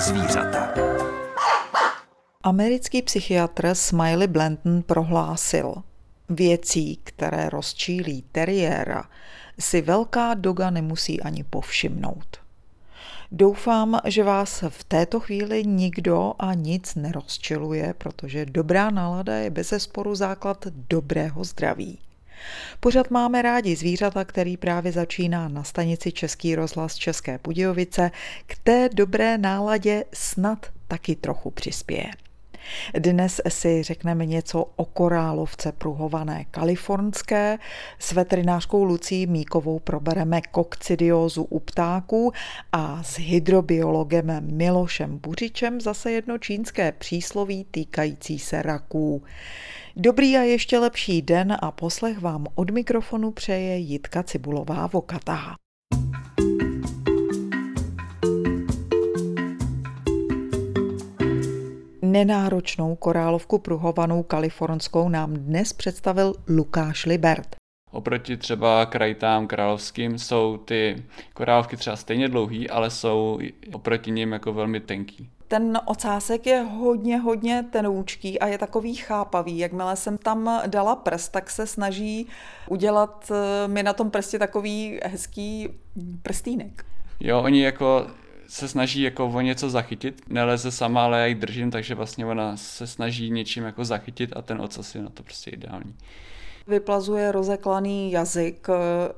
zvířata. Americký psychiatr Smiley Blanton prohlásil, věcí, které rozčílí teriéra, si velká doga nemusí ani povšimnout. Doufám, že vás v této chvíli nikdo a nic nerozčiluje, protože dobrá nálada je bez sporu základ dobrého zdraví. Pořád máme rádi zvířata, který právě začíná na stanici Český rozhlas České Budějovice. K té dobré náladě snad taky trochu přispěje. Dnes si řekneme něco o korálovce pruhované kalifornské. S veterinářkou Lucí Míkovou probereme kokcidiózu u ptáků a s hydrobiologem Milošem Buřičem zase jedno čínské přísloví týkající se raků. Dobrý a ještě lepší den a poslech vám od mikrofonu přeje Jitka Cibulová Vokatá. Nenáročnou korálovku pruhovanou kalifornskou nám dnes představil Lukáš Libert. Oproti třeba krajitám královským jsou ty korálovky třeba stejně dlouhý, ale jsou oproti nim jako velmi tenký. Ten ocásek je hodně, hodně tenoučký a je takový chápavý. Jakmile jsem tam dala prst, tak se snaží udělat eh, mi na tom prstě takový hezký prstýnek. Jo, oni jako se snaží jako o něco zachytit, neleze sama, ale já ji držím, takže vlastně ona se snaží něčím jako zachytit a ten ocas je na to prostě ideální. Vyplazuje rozeklaný jazyk,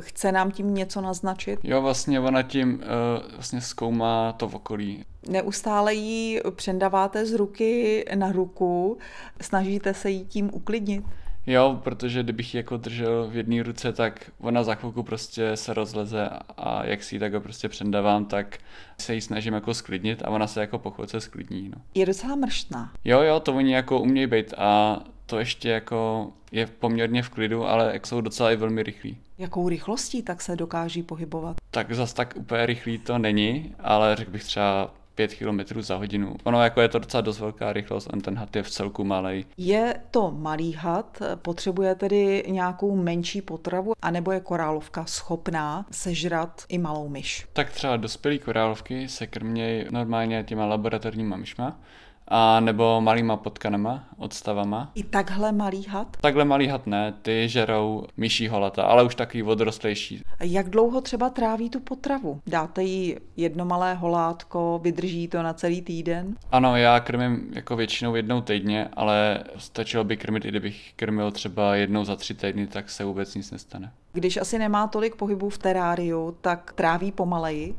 chce nám tím něco naznačit? Jo, vlastně ona tím uh, vlastně zkoumá to v okolí. Neustále ji předáváte z ruky na ruku, snažíte se jí tím uklidnit? Jo, protože kdybych ji jako držel v jedné ruce, tak ona za chvilku prostě se rozleze a jak si ji tak prostě předávám, tak se ji snažím jako sklidnit a ona se jako po chvilce sklidní. No. Je docela mrštná. Jo, jo, to oni jako umějí být a to ještě jako je poměrně v klidu, ale jak jsou docela i velmi rychlí. Jakou rychlostí tak se dokáží pohybovat? Tak zas tak úplně rychlý to není, ale řekl bych třeba 5 km za hodinu. Ono jako je to docela dost velká rychlost, on ten had je v celku malý. Je to malý had, potřebuje tedy nějakou menší potravu, anebo je korálovka schopná sežrat i malou myš? Tak třeba dospělý korálovky se krmějí normálně těma laboratorníma myšma, a nebo malýma potkanama, odstavama. I takhle malý had? Takhle malý had ne, ty žerou myší holata, ale už takový odrostlejší. Jak dlouho třeba tráví tu potravu? Dáte jí jedno malé holátko, vydrží to na celý týden? Ano, já krmím jako většinou jednou týdně, ale stačilo by krmit, i kdybych krmil třeba jednou za tři týdny, tak se vůbec nic nestane. Když asi nemá tolik pohybů v teráriu, tak tráví pomaleji?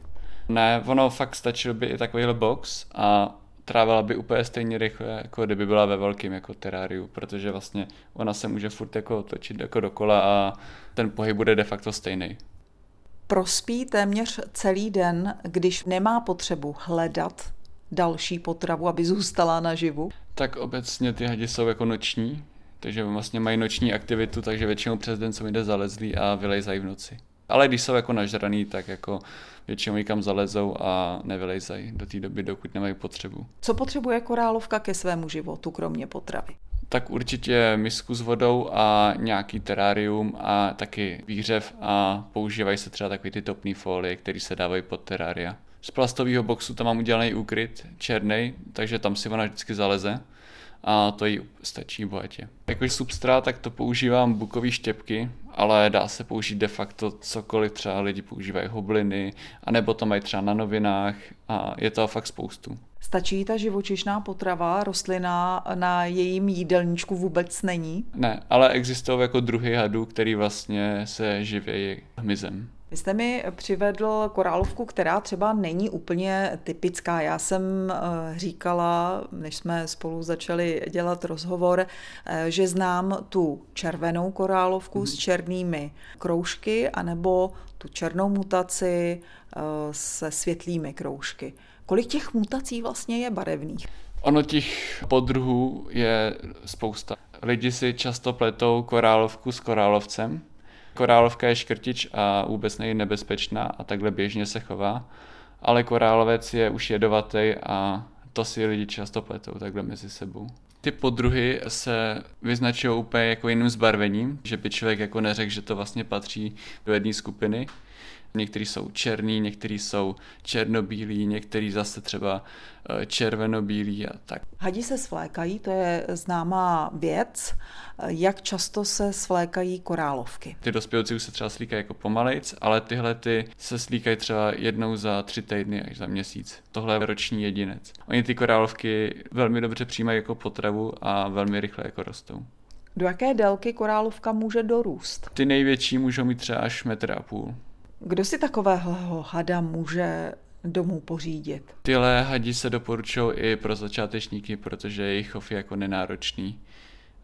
Ne, ono fakt stačilo by i takovýhle box a trávila by úplně stejně rychle, jako kdyby byla ve velkém jako teráriu, protože vlastně ona se může furt jako točit jako dokola a ten pohyb bude de facto stejný. Prospí téměř celý den, když nemá potřebu hledat další potravu, aby zůstala naživu? Tak obecně ty hadi jsou jako noční, takže vlastně mají noční aktivitu, takže většinou přes den jsou jde zalezlí a vylejzají v noci. Ale když jsou jako nažraný, tak jako většinou někam zalezou a nevylejzají do té doby, dokud nemají potřebu. Co potřebuje korálovka ke svému životu, kromě potravy? Tak určitě misku s vodou a nějaký terárium a taky výřev a používají se třeba takový ty topný folie, které se dávají pod terária. Z plastového boxu tam mám udělaný úkryt, černý, takže tam si ona vždycky zaleze a to jí stačí bohatě. Jako substrát, tak to používám bukové štěpky, ale dá se použít de facto cokoliv, třeba lidi používají hobliny, anebo to mají třeba na novinách a je to fakt spoustu. Stačí ta živočišná potrava, rostlina na jejím jídelníčku vůbec není? Ne, ale existují jako druhy hadů, který vlastně se živějí hmyzem. Vy jste mi přivedl korálovku, která třeba není úplně typická. Já jsem eh, říkala, než jsme spolu začali dělat rozhovor, eh, že znám tu červenou korálovku s mhm. černými kroužky, anebo tu černou mutaci eh, se světlými kroužky. Kolik těch mutací vlastně je barevných? Ono těch podruhů je spousta. Lidi si často pletou korálovku s korálovcem, Korálovka je škrtič a vůbec není nebezpečná a takhle běžně se chová, ale korálovec je už jedovatý a to si lidi často pletou takhle mezi sebou. Ty podruhy se vyznačují úplně jako jiným zbarvením, že by člověk jako neřekl, že to vlastně patří do jedné skupiny. Někteří jsou černý, někteří jsou černobílí, někteří zase třeba eh, červenobílí a tak. Hadi se svlékají, to je známá věc. Jak často se svlékají korálovky? Ty dospělci už se třeba slíkají jako pomalejc, ale tyhle ty se slíkají třeba jednou za tři týdny až za měsíc. Tohle je roční jedinec. Oni ty korálovky velmi dobře přijímají jako potravu a velmi rychle jako rostou. Do jaké délky korálovka může dorůst? Ty největší můžou mít třeba až metr a půl. Kdo si takového hada může domů pořídit? Tyhle hadi se doporučují i pro začátečníky, protože jejich chov je jako nenáročný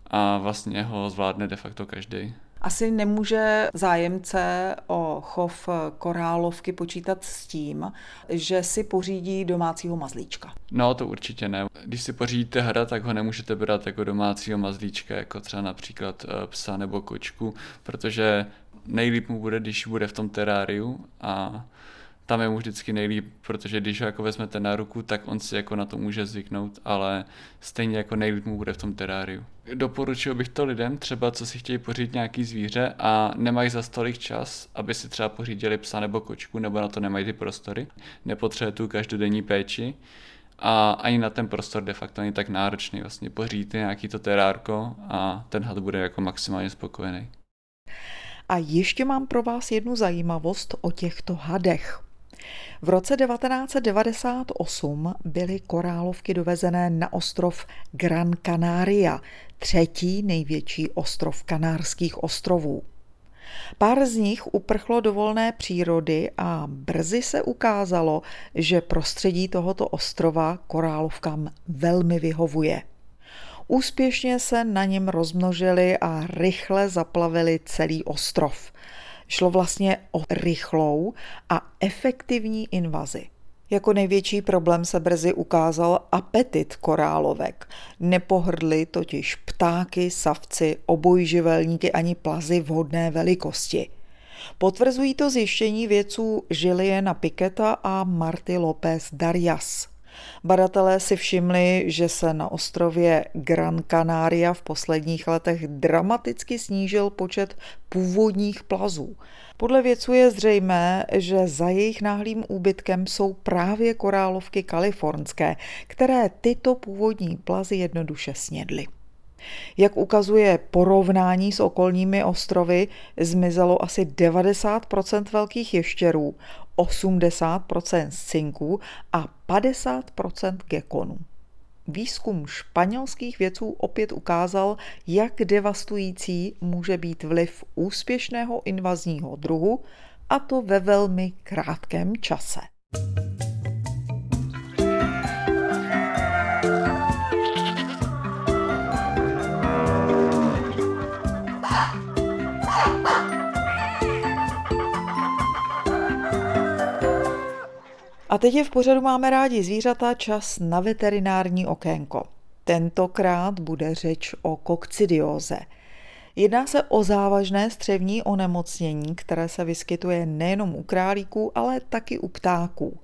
a vlastně ho zvládne de facto každý. Asi nemůže zájemce o chov korálovky počítat s tím, že si pořídí domácího mazlíčka. No, to určitě ne. Když si pořídíte hra, tak ho nemůžete brát jako domácího mazlíčka, jako třeba například eh, psa nebo kočku, protože nejlíp mu bude, když bude v tom teráriu a tam je mu vždycky nejlíp, protože když ho jako vezmete na ruku, tak on si jako na to může zvyknout, ale stejně jako nejlíp mu bude v tom teráriu. Doporučil bych to lidem, třeba co si chtějí pořídit nějaký zvíře a nemají za stolik čas, aby si třeba pořídili psa nebo kočku, nebo na to nemají ty prostory, nepotřebuje tu každodenní péči a ani na ten prostor de facto není tak náročný. Vlastně pořídíte nějaký to terárko a ten had bude jako maximálně spokojený. A ještě mám pro vás jednu zajímavost o těchto hadech. V roce 1998 byly korálovky dovezené na ostrov Gran Canaria, třetí největší ostrov Kanárských ostrovů. Pár z nich uprchlo do volné přírody a brzy se ukázalo, že prostředí tohoto ostrova korálovkám velmi vyhovuje. Úspěšně se na něm rozmnožili a rychle zaplavili celý ostrov. Šlo vlastně o rychlou a efektivní invazi. Jako největší problém se brzy ukázal apetit korálovek. Nepohrdly totiž ptáky, savci, obojživelníky ani plazy vhodné velikosti. Potvrzují to zjištění vědců Žiliena Piketa a Marty López Darias. Badatelé si všimli, že se na ostrově Gran Canaria v posledních letech dramaticky snížil počet původních plazů. Podle vědců je zřejmé, že za jejich náhlým úbytkem jsou právě korálovky kalifornské, které tyto původní plazy jednoduše snědly. Jak ukazuje porovnání s okolními ostrovy, zmizelo asi 90% velkých ještěrů, 80% cinků a 50% gekonů. Výzkum španělských vědců opět ukázal, jak devastující může být vliv úspěšného invazního druhu, a to ve velmi krátkém čase. A teď je v pořadu Máme rádi zvířata čas na veterinární okénko. Tentokrát bude řeč o kokcidióze. Jedná se o závažné střevní onemocnění, které se vyskytuje nejenom u králíků, ale taky u ptáků.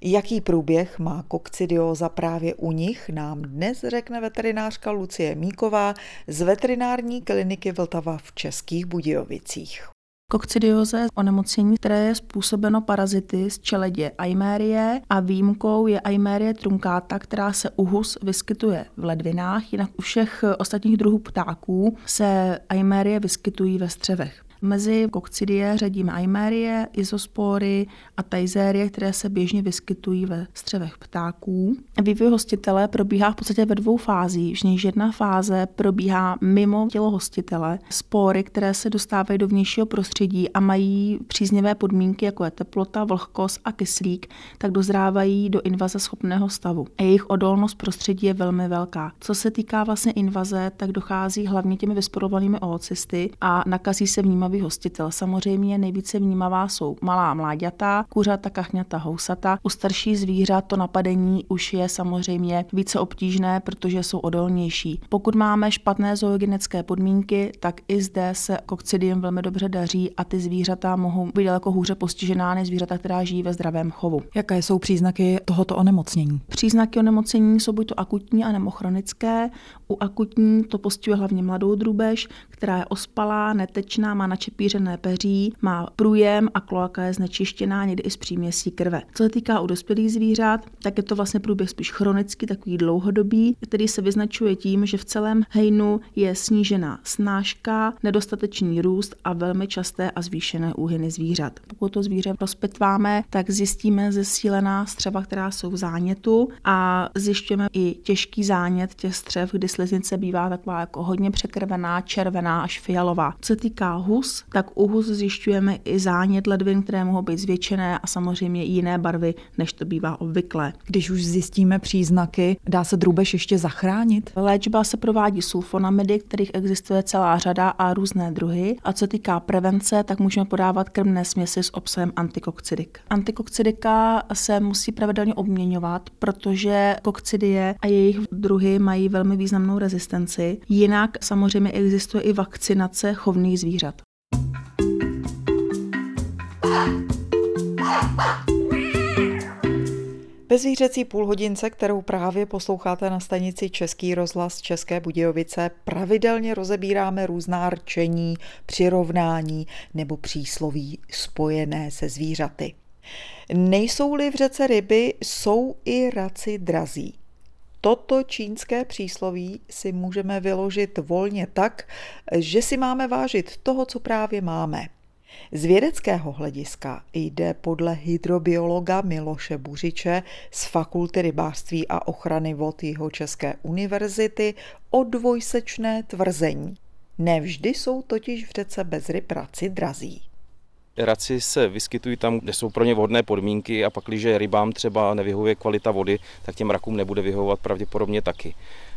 Jaký průběh má kokcidióza právě u nich, nám dnes řekne veterinářka Lucie Míková z veterinární kliniky Vltava v Českých Budějovicích. Kokcidioze onemocnění, které je způsobeno parazity z čeledě Aimérie a výjimkou je Aimérie truncata, která se u hus vyskytuje v ledvinách, jinak u všech ostatních druhů ptáků se Aimérie vyskytují ve střevech. Mezi kokcidie řadíme aimérie, izospory a tajzérie, které se běžně vyskytují ve střevech ptáků. Vývoj hostitele probíhá v podstatě ve dvou fázích, v níž jedna fáze probíhá mimo tělo hostitele. Spory, které se dostávají do vnějšího prostředí a mají příznivé podmínky, jako je teplota, vlhkost a kyslík, tak dozrávají do invaze schopného stavu. A jejich odolnost prostředí je velmi velká. Co se týká vlastně invaze, tak dochází hlavně těmi vysporovanými oocysty a nakazí se vnímat vnímavý hostitel. Samozřejmě nejvíce vnímavá jsou malá mláďata, kuřata, kachňata, housata. U starší zvířat to napadení už je samozřejmě více obtížné, protože jsou odolnější. Pokud máme špatné zoogenické podmínky, tak i zde se kokcidium velmi dobře daří a ty zvířata mohou být daleko hůře postižená než zvířata, která žijí ve zdravém chovu. Jaké jsou příznaky tohoto onemocnění? Příznaky onemocnění jsou buď to akutní a nebo chronické. U akutní to postihuje hlavně mladou drubež, která je ospalá, netečná, má načepířené peří, má průjem a kloaka je znečištěná někdy i s příměsí krve. Co se týká u dospělých zvířat, tak je to vlastně průběh spíš chronický, takový dlouhodobý, který se vyznačuje tím, že v celém hejnu je snížená snáška, nedostatečný růst a velmi časté a zvýšené úhyny zvířat. Pokud to zvíře rozpitváme, tak zjistíme zesílená střeva, která jsou v zánětu a zjišťujeme i těžký zánět těch střev, kdy sliznice bývá taková jako hodně překrvená, červená až fialová. Co se týká hus, tak u hus zjišťujeme i zánět ledvin, které mohou být zvětšené a samozřejmě jiné barvy, než to bývá obvykle. Když už zjistíme příznaky, dá se drůbež ještě zachránit? Léčba se provádí sulfonamidy, kterých existuje celá řada a různé druhy. A co týká prevence, tak můžeme podávat krmné směsi s obsahem antikokcidik. Antikokcidika se musí pravidelně obměňovat, protože kokcidie a jejich druhy mají velmi významnou rezistenci. Jinak samozřejmě existuje i vakcinace chovných zvířat. Ve zvířecí půlhodince, kterou právě posloucháte na stanici Český rozhlas České Budějovice, pravidelně rozebíráme různá rčení, přirovnání nebo přísloví spojené se zvířaty. Nejsou-li v řece ryby, jsou i raci drazí. Toto čínské přísloví si můžeme vyložit volně tak, že si máme vážit toho, co právě máme – z vědeckého hlediska jde podle hydrobiologa Miloše Buřiče z Fakulty rybářství a ochrany vod jeho České univerzity o dvojsečné tvrzení. Nevždy jsou totiž v řece bez ryb raci drazí. Raci se vyskytují tam, kde jsou pro ně vhodné podmínky a pak, když rybám třeba nevyhovuje kvalita vody, tak těm rakům nebude vyhovovat pravděpodobně taky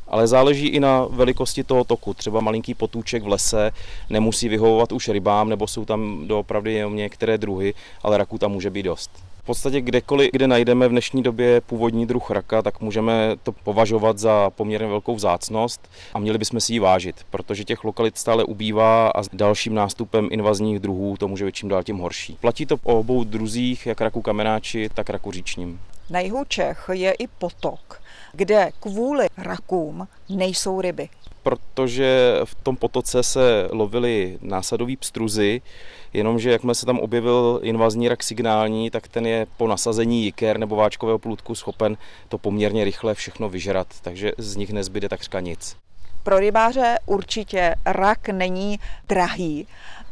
ale záleží i na velikosti toho toku. Třeba malinký potůček v lese nemusí vyhovovat už rybám, nebo jsou tam doopravdy jenom některé druhy, ale raků tam může být dost. V podstatě kdekoliv, kde najdeme v dnešní době původní druh raka, tak můžeme to považovat za poměrně velkou vzácnost a měli bychom si ji vážit, protože těch lokalit stále ubývá a s dalším nástupem invazních druhů to může být čím dál tím horší. Platí to o obou druzích, jak raku kamenáči, tak raku říčním. Na jihu Čech je i potok, kde kvůli rakům nejsou ryby. Protože v tom potoce se lovily násadové pstruzy, jenomže jakmile se tam objevil invazní rak signální, tak ten je po nasazení jiker nebo váčkového plůdku schopen to poměrně rychle všechno vyžrat, takže z nich nezbyde takřka nic. Pro rybáře určitě rak není drahý,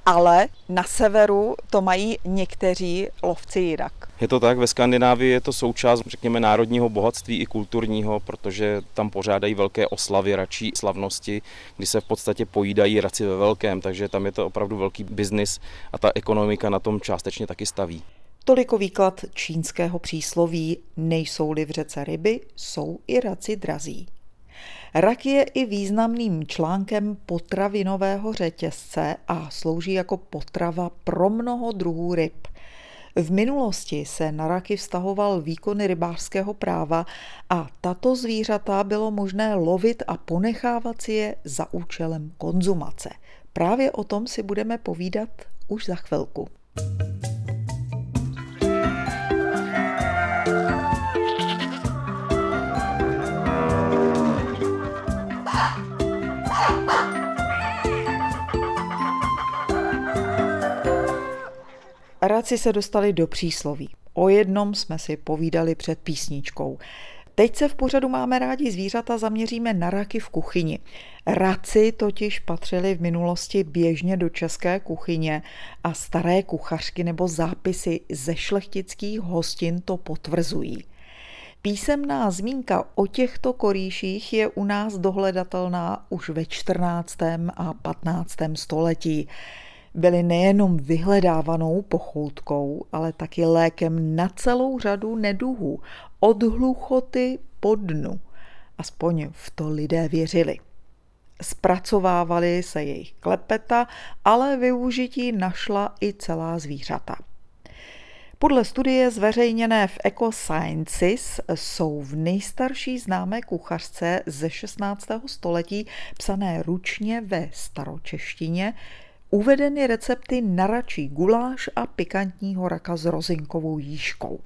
ale na severu to mají někteří lovci jinak. Je to tak, ve Skandinávii je to součást, řekněme, národního bohatství i kulturního, protože tam pořádají velké oslavy, račí slavnosti, kdy se v podstatě pojídají raci ve velkém, takže tam je to opravdu velký biznis a ta ekonomika na tom částečně taky staví. Toliko výklad čínského přísloví nejsou-li v řece ryby, jsou i raci drazí. Rak je i významným článkem potravinového řetězce a slouží jako potrava pro mnoho druhů ryb. V minulosti se na raky vztahoval výkony rybářského práva a tato zvířata bylo možné lovit a ponechávat si je za účelem konzumace. Právě o tom si budeme povídat už za chvilku. Raci se dostali do přísloví. O jednom jsme si povídali před písničkou. Teď se v pořadu máme rádi zvířata zaměříme na raky v kuchyni. Raci totiž patřili v minulosti běžně do české kuchyně a staré kuchařky nebo zápisy ze šlechtických hostin to potvrzují. Písemná zmínka o těchto korýších je u nás dohledatelná už ve 14. a 15. století byly nejenom vyhledávanou pochoutkou, ale taky lékem na celou řadu neduhů, od hluchoty po dnu. Aspoň v to lidé věřili. Zpracovávali se jejich klepeta, ale využití našla i celá zvířata. Podle studie zveřejněné v Ecosciences jsou v nejstarší známé kuchařce ze 16. století psané ručně ve staročeštině uvedeny recepty na račí guláš a pikantního raka s rozinkovou jížkou.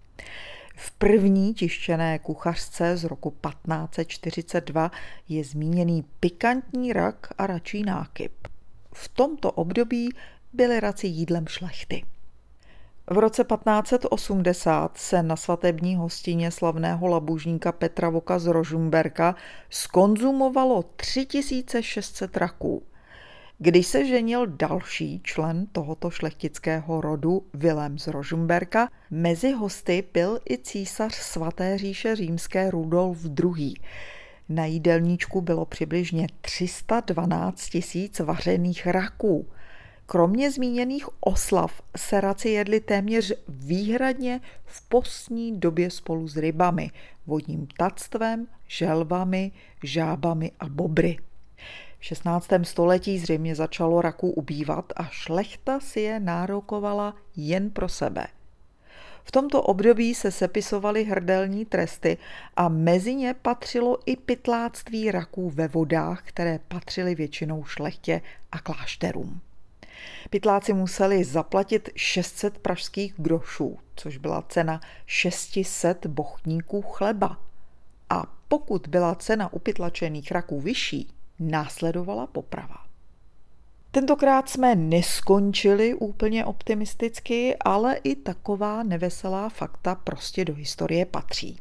V první tištěné kuchařce z roku 1542 je zmíněný pikantní rak a račí nákyp. V tomto období byly raci jídlem šlechty. V roce 1580 se na svatební hostině slavného labužníka Petra Voka z Rožumberka skonzumovalo 3600 raků. Když se ženil další člen tohoto šlechtického rodu, Vilém z Rožumberka, mezi hosty byl i císař svaté říše římské Rudolf II. Na jídelníčku bylo přibližně 312 tisíc vařených raků. Kromě zmíněných oslav se raci jedli téměř výhradně v postní době spolu s rybami, vodním tactvem, želvami, žábami a bobry. V 16. století zřejmě začalo raků ubývat a šlechta si je nárokovala jen pro sebe. V tomto období se sepisovaly hrdelní tresty a mezi ně patřilo i pytláctví raků ve vodách, které patřily většinou šlechtě a klášterům. Pytláci museli zaplatit 600 pražských grošů, což byla cena 600 bochníků chleba. A pokud byla cena upytlačených raků vyšší, následovala poprava. Tentokrát jsme neskončili úplně optimisticky, ale i taková neveselá fakta prostě do historie patří.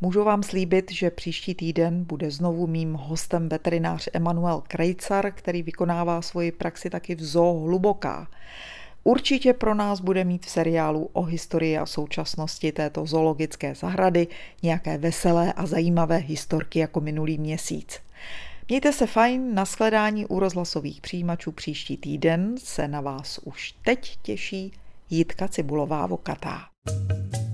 Můžu vám slíbit, že příští týden bude znovu mým hostem veterinář Emanuel Krejcar, který vykonává svoji praxi taky v zoo Hluboká. Určitě pro nás bude mít v seriálu o historii a současnosti této zoologické zahrady nějaké veselé a zajímavé historky jako minulý měsíc. Mějte se fajn, na shledání u rozhlasových přijímačů příští týden se na vás už teď těší Jitka Cibulová Vokatá. thank you